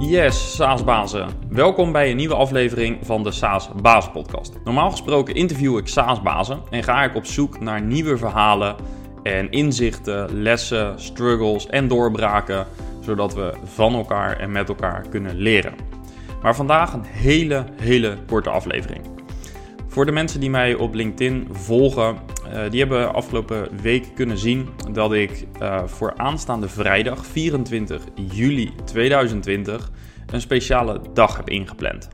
Yes, SaaS-bazen. Welkom bij een nieuwe aflevering van de SaaS Bazen Podcast. Normaal gesproken interview ik SaaS-bazen en ga ik op zoek naar nieuwe verhalen en inzichten, lessen, struggles en doorbraken, zodat we van elkaar en met elkaar kunnen leren. Maar vandaag een hele, hele korte aflevering. Voor de mensen die mij op LinkedIn volgen, uh, die hebben afgelopen week kunnen zien dat ik uh, voor aanstaande vrijdag 24 juli 2020 een speciale dag heb ingepland.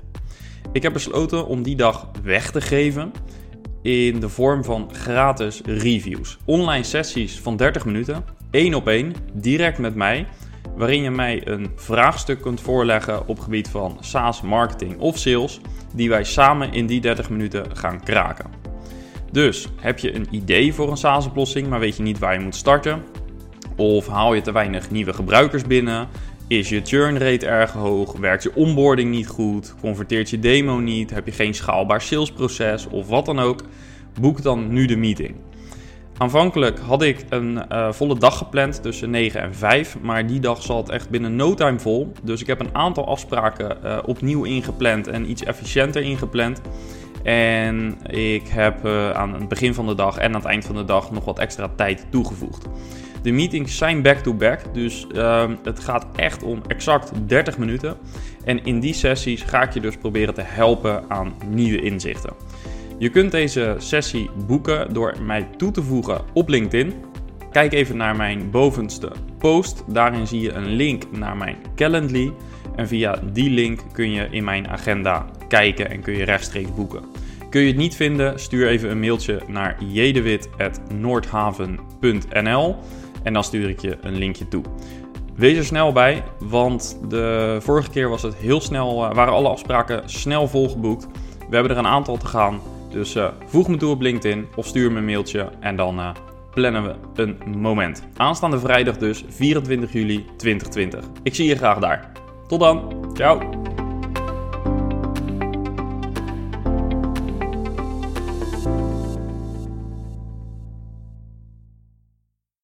Ik heb besloten om die dag weg te geven in de vorm van gratis reviews. Online sessies van 30 minuten, één op één, direct met mij, waarin je mij een vraagstuk kunt voorleggen op gebied van SaaS marketing of sales, die wij samen in die 30 minuten gaan kraken. Dus heb je een idee voor een SaaS-oplossing, maar weet je niet waar je moet starten? Of haal je te weinig nieuwe gebruikers binnen? Is je churn rate erg hoog? Werkt je onboarding niet goed? Converteert je demo niet? Heb je geen schaalbaar salesproces of wat dan ook? Boek dan nu de meeting. Aanvankelijk had ik een uh, volle dag gepland tussen 9 en 5, maar die dag zat echt binnen no time vol. Dus ik heb een aantal afspraken uh, opnieuw ingepland en iets efficiënter ingepland. En ik heb uh, aan het begin van de dag en aan het eind van de dag nog wat extra tijd toegevoegd. De meetings zijn back-to-back, -back, dus uh, het gaat echt om exact 30 minuten. En in die sessies ga ik je dus proberen te helpen aan nieuwe inzichten. Je kunt deze sessie boeken door mij toe te voegen op LinkedIn. Kijk even naar mijn bovenste post. Daarin zie je een link naar mijn Calendly. En via die link kun je in mijn agenda kijken en kun je rechtstreeks boeken. Kun je het niet vinden, stuur even een mailtje naar jedewit.noordhaven.nl en dan stuur ik je een linkje toe. Wees er snel bij, want de vorige keer was het heel snel, waren alle afspraken snel volgeboekt. We hebben er een aantal te gaan, dus uh, voeg me toe op LinkedIn of stuur me een mailtje en dan uh, plannen we een moment. Aanstaande vrijdag dus, 24 juli 2020. Ik zie je graag daar. Tot dan, ciao!